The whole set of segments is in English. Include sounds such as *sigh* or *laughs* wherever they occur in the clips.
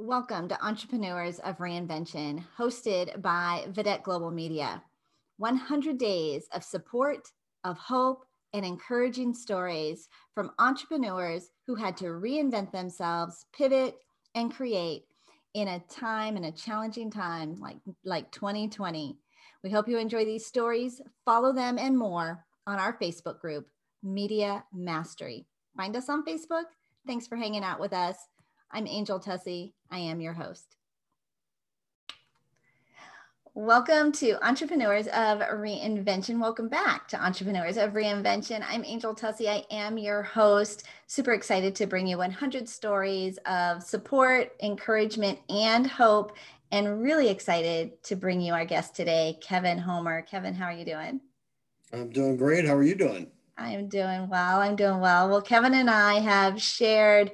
Welcome to Entrepreneurs of Reinvention, hosted by Vedette Global Media. 100 days of support, of hope, and encouraging stories from entrepreneurs who had to reinvent themselves, pivot, and create in a time, in a challenging time like, like 2020. We hope you enjoy these stories. Follow them and more on our Facebook group, Media Mastery. Find us on Facebook. Thanks for hanging out with us. I'm Angel Tussey. I am your host. Welcome to Entrepreneurs of Reinvention. Welcome back to Entrepreneurs of Reinvention. I'm Angel Tussey. I am your host. Super excited to bring you 100 stories of support, encouragement, and hope. And really excited to bring you our guest today, Kevin Homer. Kevin, how are you doing? I'm doing great. How are you doing? I am doing well. I'm doing well. Well, Kevin and I have shared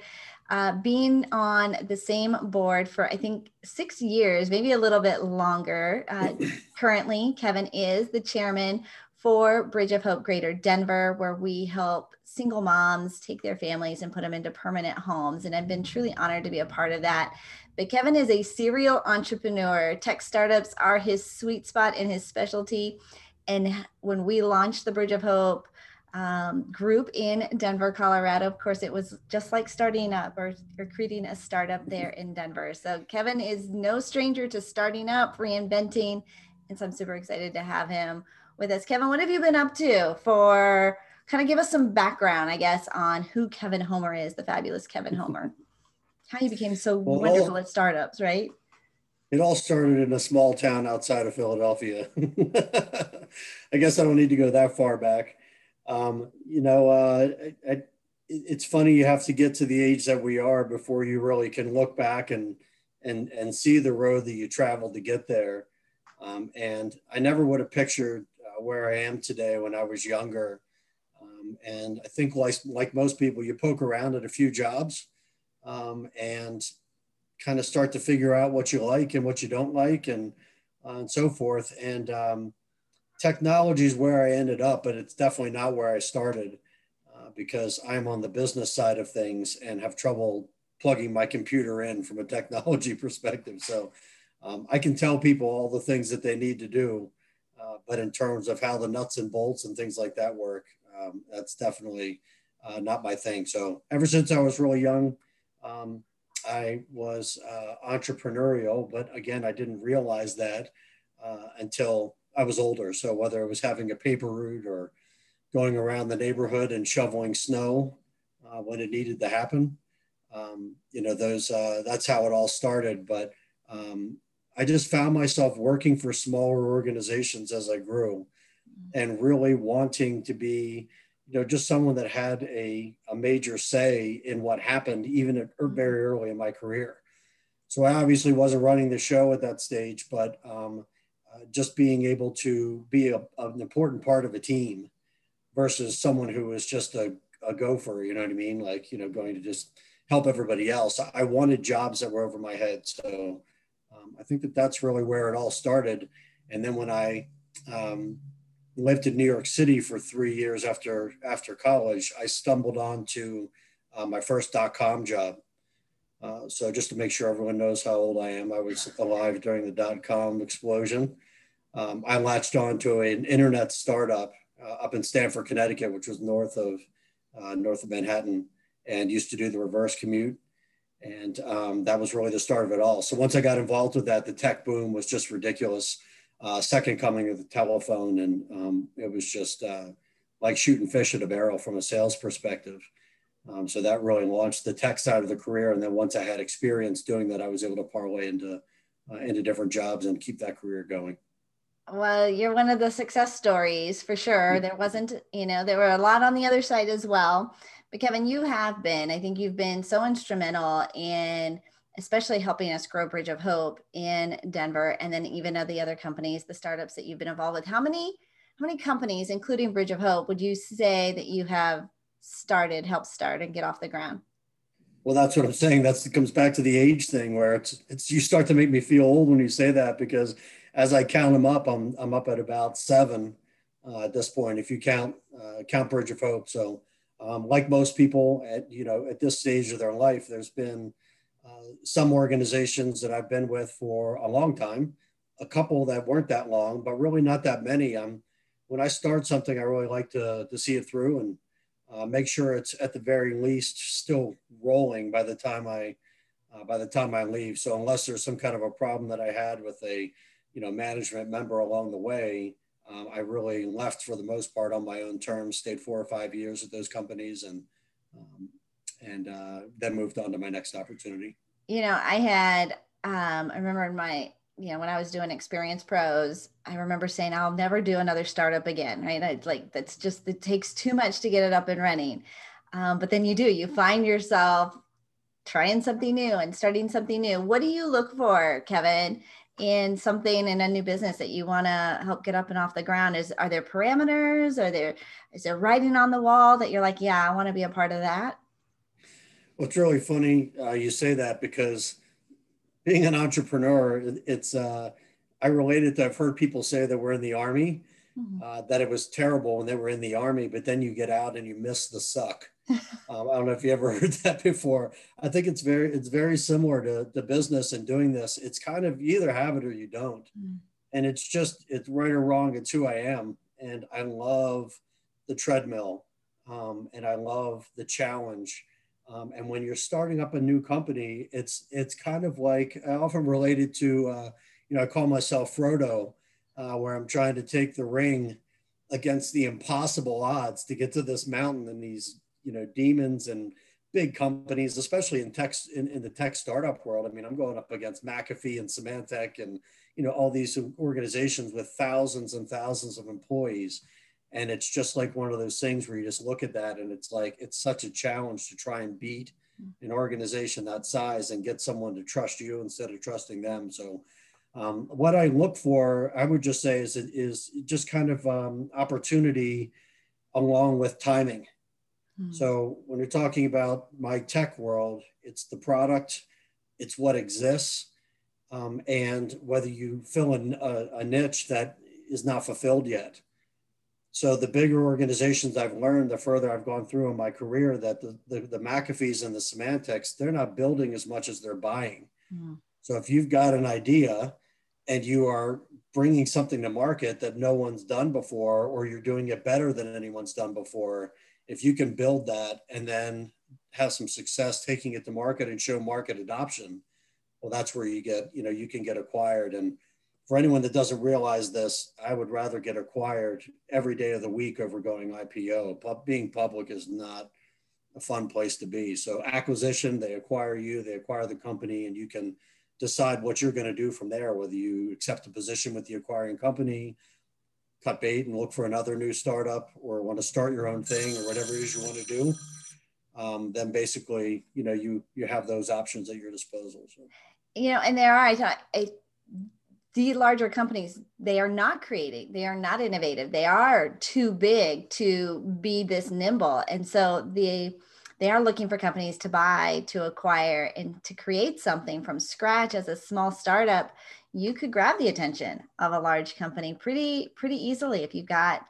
uh, being on the same board for I think six years, maybe a little bit longer. Uh, *laughs* currently, Kevin is the chairman for Bridge of Hope Greater Denver, where we help single moms take their families and put them into permanent homes. And I've been truly honored to be a part of that. But Kevin is a serial entrepreneur. Tech startups are his sweet spot and his specialty. And when we launched the Bridge of Hope, um, group in Denver, Colorado. Of course, it was just like starting up or, or creating a startup there in Denver. So Kevin is no stranger to starting up, reinventing, and so I'm super excited to have him with us. Kevin, what have you been up to for? Kind of give us some background, I guess, on who Kevin Homer is, the fabulous Kevin *laughs* Homer. How you became so well, wonderful at startups, right? It all started in a small town outside of Philadelphia. *laughs* I guess I don't need to go that far back um, you know, uh, I, I, it's funny you have to get to the age that we are before you really can look back and and and see the road that you traveled to get there. Um, and I never would have pictured uh, where I am today when I was younger. Um, and I think like like most people, you poke around at a few jobs um, and kind of start to figure out what you like and what you don't like and uh, and so forth. And um, technology is where I ended up, but it's definitely not where I started uh, because I'm on the business side of things and have trouble plugging my computer in from a technology *laughs* perspective. So um, I can tell people all the things that they need to do, uh, but in terms of how the nuts and bolts and things like that work, um, that's definitely uh, not my thing. So ever since I was really young, um, I was uh, entrepreneurial, but again, I didn't realize that uh, until I was older. So whether it was having a paper route or going around the neighborhood and shoveling snow uh, when it needed to happen, um, you know, those uh, that's how it all started. But um, I just found myself working for smaller organizations as I grew, and really wanting to be, you know, just someone that had a, a major say in what happened, even at, er, very early in my career. So I obviously wasn't running the show at that stage, but um, uh, just being able to be a, an important part of a team versus someone who is just a, a gopher, you know what I mean? Like, you know, going to just help everybody else. I wanted jobs that were over my head. So um, I think that that's really where it all started. And then when I um, lived in New York City for three years after after college, I stumbled onto uh, my first dot com job. Uh, so just to make sure everyone knows how old I am, I was alive during the dot com explosion um, I latched on to an internet startup uh, up in Stamford, Connecticut, which was north of uh, north of Manhattan, and used to do the reverse commute. And um, that was really the start of it all. So once I got involved with that, the tech boom was just ridiculous. Uh, second coming of the telephone, and um, it was just uh, like shooting fish at a barrel from a sales perspective. Um, so that really launched the tech side of the career. And then once I had experience doing that, I was able to parlay into uh, into different jobs and keep that career going. Well, you're one of the success stories for sure. Mm. There wasn't, you know, there were a lot on the other side as well. But Kevin, you have been, I think you've been so instrumental in especially helping us grow Bridge of Hope in Denver and then even of the other companies, the startups that you've been involved with. How many how many companies, including Bridge of Hope, would you say that you have started, helped start and get off the ground? Well, that's what I'm saying. That's it comes back to the age thing where it's it's you start to make me feel old when you say that because as I count them up, I'm, I'm up at about seven uh, at this point, if you count, uh, count Bridge of Hope. So um, like most people at, you know, at this stage of their life, there's been uh, some organizations that I've been with for a long time, a couple that weren't that long, but really not that many. Um, when I start something, I really like to, to see it through and uh, make sure it's at the very least still rolling by the time I uh, by the time I leave. So unless there's some kind of a problem that I had with a you know management member along the way, um, I really left for the most part on my own terms. Stayed four or five years at those companies and um, and uh, then moved on to my next opportunity. You know, I had um, I remember in my you know when I was doing experience pros, I remember saying I'll never do another startup again. Right, I, like that's just it takes too much to get it up and running. Um, but then you do you find yourself trying something new and starting something new. What do you look for, Kevin, in something in a new business that you want to help get up and off the ground? Is are there parameters? Are there is there writing on the wall that you're like, yeah, I want to be a part of that? Well, it's really funny uh, you say that because being an entrepreneur, it's uh, I related to I've heard people say that we're in the army, mm-hmm. uh, that it was terrible when they were in the army, but then you get out and you miss the suck. Um, I don't know if you ever *laughs* heard that before. I think it's very it's very similar to the business and doing this. It's kind of you either have it or you don't, mm. and it's just it's right or wrong. It's who I am, and I love the treadmill, um, and I love the challenge. Um, and when you're starting up a new company, it's it's kind of like I often related to uh, you know I call myself Frodo, uh, where I'm trying to take the ring against the impossible odds to get to this mountain and these you know demons and big companies, especially in tech in, in the tech startup world. I mean, I'm going up against McAfee and Symantec and you know all these organizations with thousands and thousands of employees. And it's just like one of those things where you just look at that and it's like it's such a challenge to try and beat an organization that size and get someone to trust you instead of trusting them. So um, what I look for, I would just say, is is just kind of um, opportunity along with timing. Hmm. So when you're talking about my tech world, it's the product, it's what exists, um, and whether you fill in a, a, niche that is not fulfilled yet. So the bigger organizations I've learned, the further I've gone through in my career, that the, the, the McAfee's and the Symantecs, they're not building as much as they're buying. Hmm. So if you've got an idea and you are bringing something to market that no one's done before, or you're doing it better than anyone's done before, if you can build that and then have some success taking it to market and show market adoption, well, that's where you get, you know, you can get acquired. And for anyone that doesn't realize this, I would rather get acquired every day of the week over going IPO. But being public is not a fun place to be. So acquisition, they acquire you, they acquire the company, and you can decide what you're going to do from there, whether you accept a position with the acquiring company, cut bait and look for another new startup or want to start your own thing or whatever it is you want to do, um, then basically, you know, you you have those options at your disposal. So. You know, and there are I, I, the larger companies, they are not creating, they are not innovative, they are too big to be this nimble, and so the they are looking for companies to buy, to acquire, and to create something from scratch. As a small startup you could grab the attention of a large company pretty pretty easily. If you've got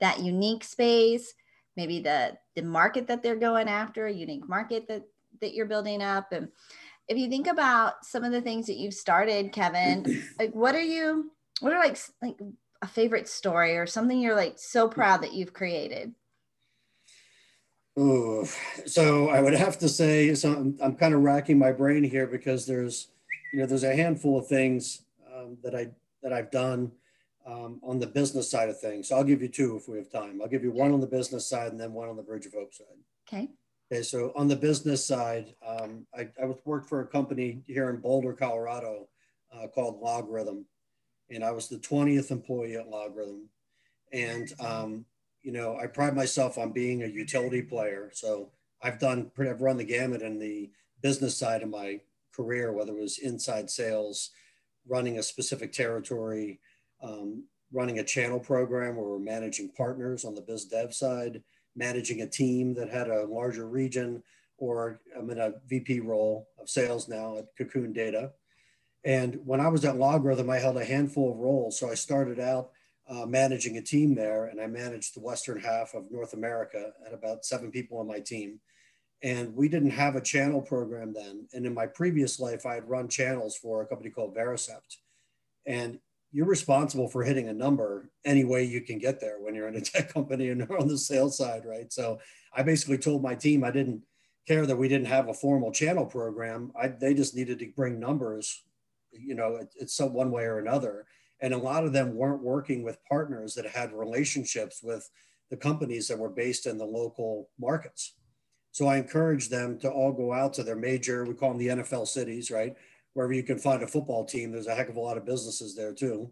that unique space maybe the the market that they're going after a unique market that that you're building up. And if you think about some of the things that you've started kevin *clears throat* like what are you what are like like a favorite story or something you're like so mm. proud that you've created Ooh, so I would have to say, so I'm, I'm kind of racking my brain here because there's, you know, there's a handful of things um, that I that I've done um, on the business side of things. So I'll give you two if we have time. I'll give you one on the business side and then one on the Bridge of Hope side. Okay. Okay. So on the business side, um, I, I worked for a company here in Boulder, Colorado, uh, called LogRhythm, and I was the 20th employee at LogRhythm, and um, you know I pride myself on being a utility player. So I've done I've run the gamut in the business side of my career, whether it was inside sales running a specific territory, um, running a channel program where we're managing partners on the biz dev side, managing a team that had a larger region, or I'm in a VP role of sales now at Cocoon Data. And when I was at LogRhythm, I held a handful of roles. So I started out uh, managing a team there, and I managed the western half of North America at about seven people on my team. And we didn't have a channel program then. And in my previous life, I had run channels for a company called Vericept. And you're responsible for hitting a number any way you can get there when you're in a *laughs* tech company and you're on the sales side, right? So I basically told my team I didn't care that we didn't have a formal channel program. I, they just needed to bring numbers, you know, it, it's some one way or another. And a lot of them weren't working with partners that had relationships with the companies that were based in the local markets. So I encourage them to all go out to their major, we call them the NFL cities, right? Wherever you can find a football team, there's a heck of a lot of businesses there too.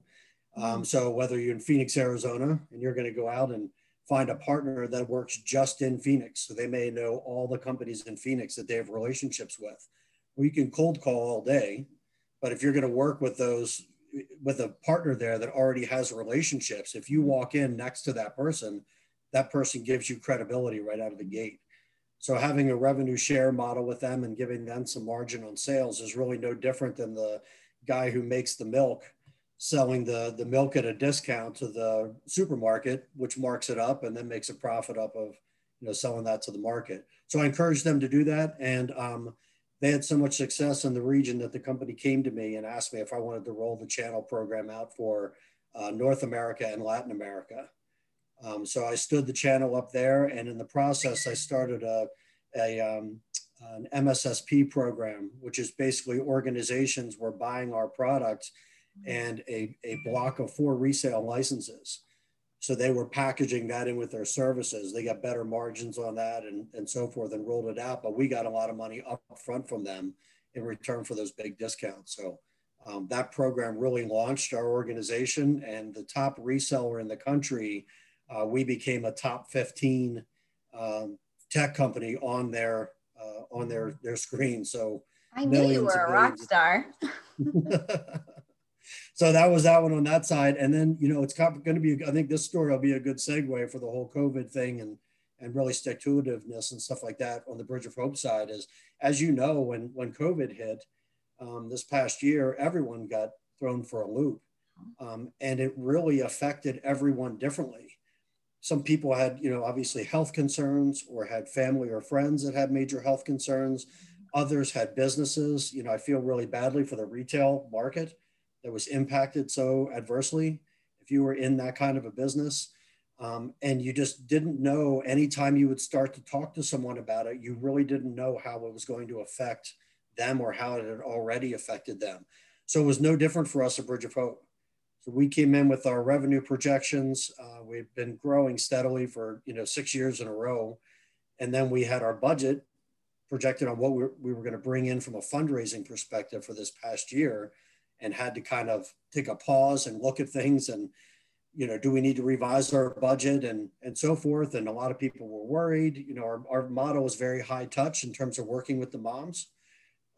Um, mm-hmm. so whether you're in Phoenix, Arizona, and you're going to go out and find a partner that works just in Phoenix, so they may know all the companies in Phoenix that they have relationships with. Well, you can cold call all day, but if you're going to work with those with a partner there that already has relationships, if you walk in next to that person, that person gives you credibility right out of the gate. So having a revenue share model with them and giving them some margin on sales is really no different than the guy who makes the milk selling the, the milk at a discount to the supermarket, which marks it up and then makes a profit up of you know selling that to the market. So I encourage them to do that. And um, they had so much success in the region that the company came to me and asked me if I wanted to roll the channel program out for uh, North America and Latin America. Um, so I stood the channel up there, and in the process, I started a, a um, an MSSP program, which is basically organizations were buying our product and a, a block of four resale licenses. So they were packaging that in with their services. They got better margins on that and, and so forth and rolled it out. But we got a lot of money up front from them in return for those big discounts. So um, that program really launched our organization and the top reseller in the country uh, we became a top 15 um, tech company on their uh, on their their screen. So I knew you were a rock star. *laughs* *laughs* so that was that one on that side, and then you know it's going to be. I think this story will be a good segue for the whole COVID thing and and really stick to itiveness and stuff like that on the Bridge of Hope side. Is as you know, when when COVID hit um, this past year, everyone got thrown for a loop, um, and it really affected everyone differently some people had, you know, obviously health concerns or had family or friends that had major health concerns. Others had businesses. You know, I feel really badly for the retail market that was impacted so adversely. If you were in that kind of a business um, and you just didn't know anytime you would start to talk to someone about it, you really didn't know how it was going to affect them or how it had already affected them. So it was no different for us at Bridge of Hope. So we came in with our revenue projections. Uh, we've been growing steadily for you know six years in a row, and then we had our budget projected on what we were, we were going to bring in from a fundraising perspective for this past year, and had to kind of take a pause and look at things and you know do we need to revise our budget and and so forth. And a lot of people were worried. You know our our model was very high touch in terms of working with the moms.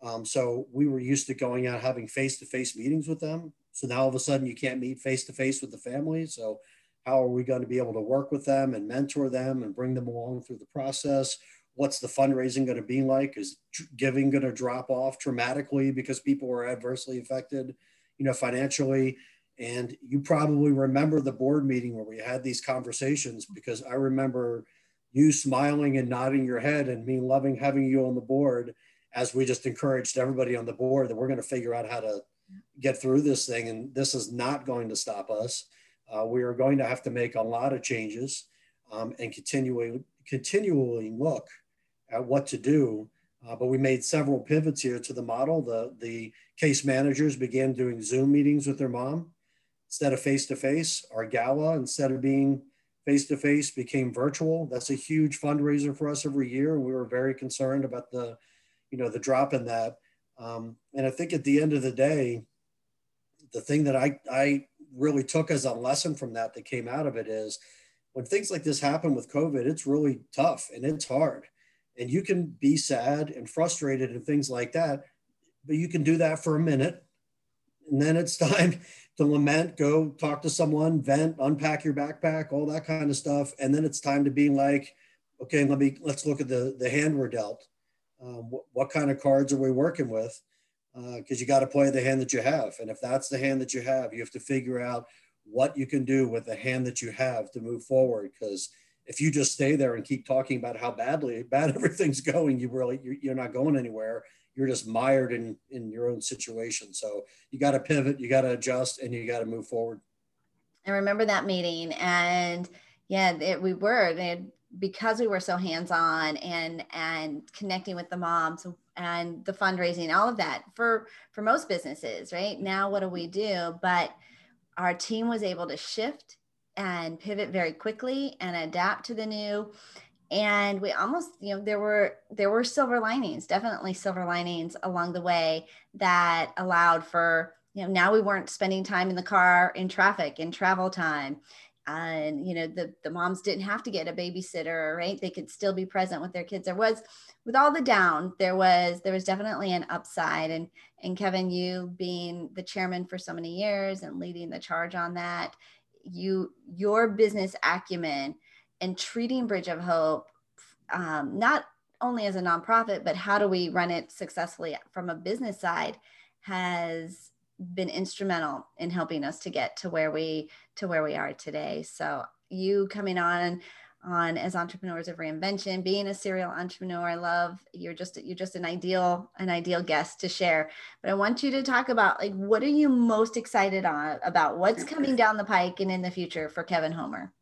Um, so we were used to going out having face to face meetings with them so now all of a sudden you can't meet face to face with the family. So how are we going to be able to work with them and mentor them and bring them along through the process? What's the fundraising going to be like? Is giving going to drop off dramatically because people were adversely affected, you know, financially? And you probably remember the board meeting where we had these conversations because I remember you smiling and nodding your head and me loving having you on the board as we just encouraged everybody on the board that we're going to figure out how to get through this thing, and this is not going to stop us. Uh, we are going to have to make a lot of changes um, and continually continually look at what to do. Uh, but we made several pivots here to the model. The the case managers began doing Zoom meetings with their mom instead of face to face. Our gala, instead of being face to face, became virtual. That's a huge fundraiser for us every year, we were very concerned about the, you know, the drop in that. Um, and I think at the end of the day, the thing that I, I really took as a lesson from that that came out of it is when things like this happen with COVID, it's really tough and it's hard. And you can be sad and frustrated and things like that, but you can do that for a minute. And then it's *laughs* time to lament, go talk to someone, vent, unpack your backpack, all that kind of stuff. And then it's time to be like, okay, let me, let's look at the, the hand we're dealt um, what, what, kind of cards are we working with? Because uh, you got to play the hand that you have. And if that's the hand that you have, you have to figure out what you can do with the hand that you have to move forward. Because if you just stay there and keep talking about how badly bad *laughs* everything's going, you really you're, you're not going anywhere. You're just mired in in your own situation. So you got to pivot, you got to adjust, and you got to move forward. I remember that meeting, and yeah, it, we were because we were so hands on and and connecting with the moms and the fundraising, all of that for for most businesses. Right now, what do we do? But our team was able to shift and pivot very quickly and adapt to the new. And we almost you know there were there were silver linings definitely silver linings along the way that allowed for you know now we weren't spending time in the car in traffic in travel time. And you know the the moms didn't have to get a babysitter right? They could still be present with their kids. There was with all the down there was there was definitely an upside. And and kevin you being the chairman for so many years and leading the charge on that you your business acumen and treating bridge of hope um, not only as a nonprofit but how do we run it successfully from a business side has been instrumental in helping us to get to where we to where we are today. So you coming on on as entrepreneurs of reinvention. Being a serial entrepreneur i love you're just you're just an ideal an ideal guest to share. But i want you to talk about like what are you most excited on about what's coming down the pike and in the future for kevin homer?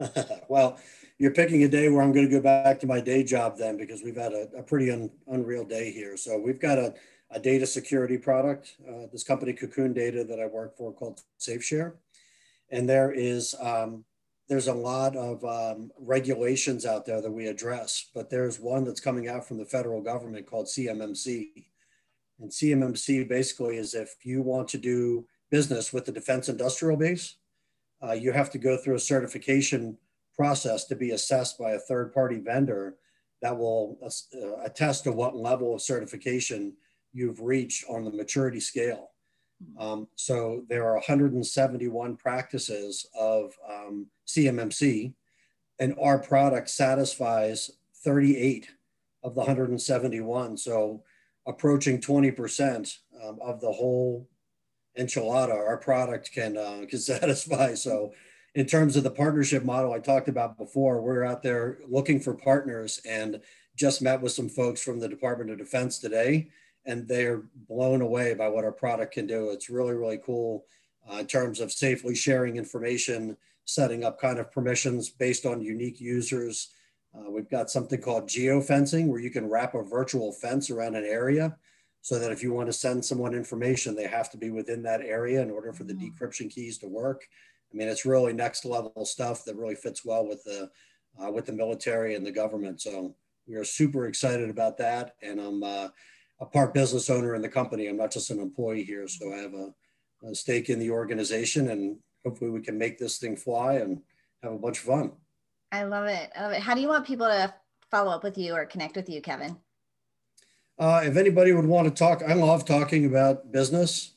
*laughs* Well you're picking a day where i'm going to go back to my day job then because we've had a, a pretty un, unreal day here. So we've got a a data security product, uh, this company Cocoon Data that I work for called SafeShare. And there is, um, there's a lot of um, regulations out there that we address, but there's one that's coming out from the federal government called CMMC. And CMMC basically is if you want to do business with the defense industrial base, uh, you have to go through a certification process to be assessed by a third party vendor that will uh, attest to what level of certification you've reached on the maturity scale. Um, so there are 171 practices of um, CMMC, and our product satisfies 38 of the 171. So approaching 20% um, of the whole enchilada, our product can uh, *laughs* can satisfy. So in terms of the partnership model I talked about before, we're out there looking for partners and just met with some folks from the Department of Defense today and they're blown away by what our product can do. It's really, really cool uh, in terms of safely sharing information, setting up kind of permissions based on unique users. Uh, we've got something called geofencing where you can wrap a virtual fence around an area so that if you want to send someone information, they have to be within that area in order for the mm. decryption keys to work. I mean, it's really next level stuff that really fits well with the uh, with the military and the government. So we are super excited about that, and I'm uh, a part business owner in the company. I'm not just an employee here. So I have a, a stake in the organization and hopefully we can make this thing fly and have a bunch of fun. I love it. I love it. How do you want people to follow up with you or connect with you, Kevin? Uh, if anybody would want to talk, I love talking about business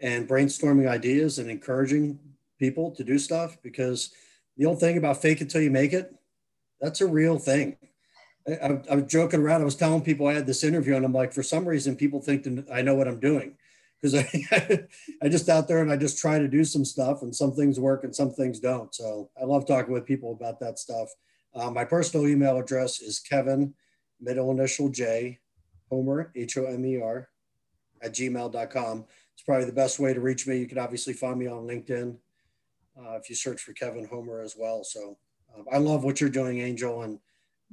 and brainstorming ideas and encouraging people to do stuff because the old thing about fake it till you make it, that's a real thing. I, I, was joking around. I was telling people I had this interview, and I'm like, for some reason, people think that I know what I'm doing because I, *laughs* I just out there and I just try to do some stuff, and some things work and some things don't. So I love talking with people about that stuff. Uh, my personal email address is Kevin, middle initial J, Homer, H O M E R, at gmail.com. It's probably the best way to reach me. You can obviously find me on LinkedIn uh, if you search for Kevin Homer as well. So um, I love what you're doing, Angel, and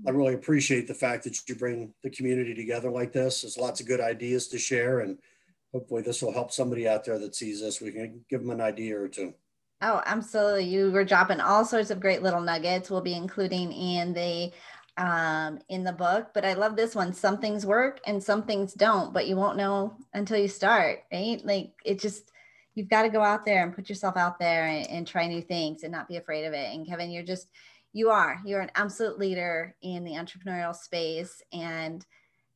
I really appreciate the fact that you bring the community together like this. There's lots of good ideas to share, and hopefully, this will help somebody out there that sees this. We can give them an idea or two. Oh, absolutely. You were dropping all sorts of great little nuggets. We'll be including in the um, in the book, but I love this one. Some things work and some things don't, but you won't know until you start, right? Like it just you've got to go out there and put yourself out there and, and try new things and not be afraid of it. And Kevin, you're just you are. You're an absolute leader in the entrepreneurial space. And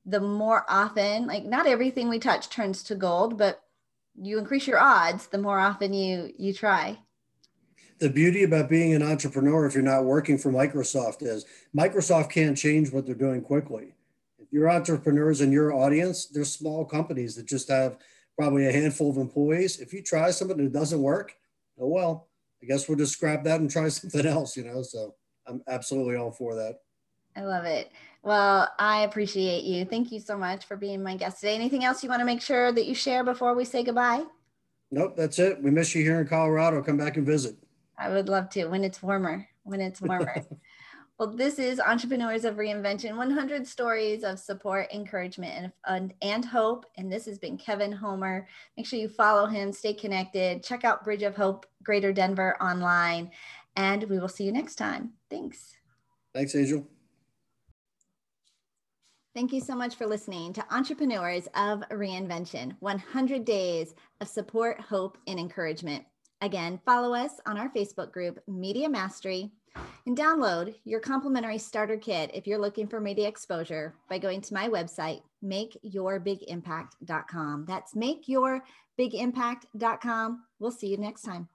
the more often like not everything we touch turns to gold but you increase your odds the more often you you try. The beauty about being an entrepreneur if you're not working for microsoft is microsoft can't change what they're doing quickly. If you're entrepreneurs in your audience there's small companies that just have probably a handful of employees. If you try something that doesn't work oh well i guess we'll just scrap that and try *laughs* something else you know so I'm absolutely all for that. I love it. Well, I appreciate you. Thank you so much for being my guest today. Anything else you want to make sure that you share before we say goodbye? Nope, that's it. We miss you here in Colorado. Come back and visit. I would love to when it's warmer. When it's warmer. *laughs* well, this is Entrepreneurs of Reinvention 100 stories of support, encouragement, and, and, and hope. And this has been Kevin Homer. Make sure you follow him, stay connected, check out Bridge of Hope Greater Denver online, and we will see you next time. Thanks. Thanks, Angel. Thank you so much for listening to Entrepreneurs of Reinvention 100 Days of Support, Hope, and Encouragement. Again, follow us on our Facebook group, Media Mastery, and download your complimentary starter kit if you're looking for media exposure by going to my website, makeyourbigimpact.com. That's makeyourbigimpact.com. We'll see you next time.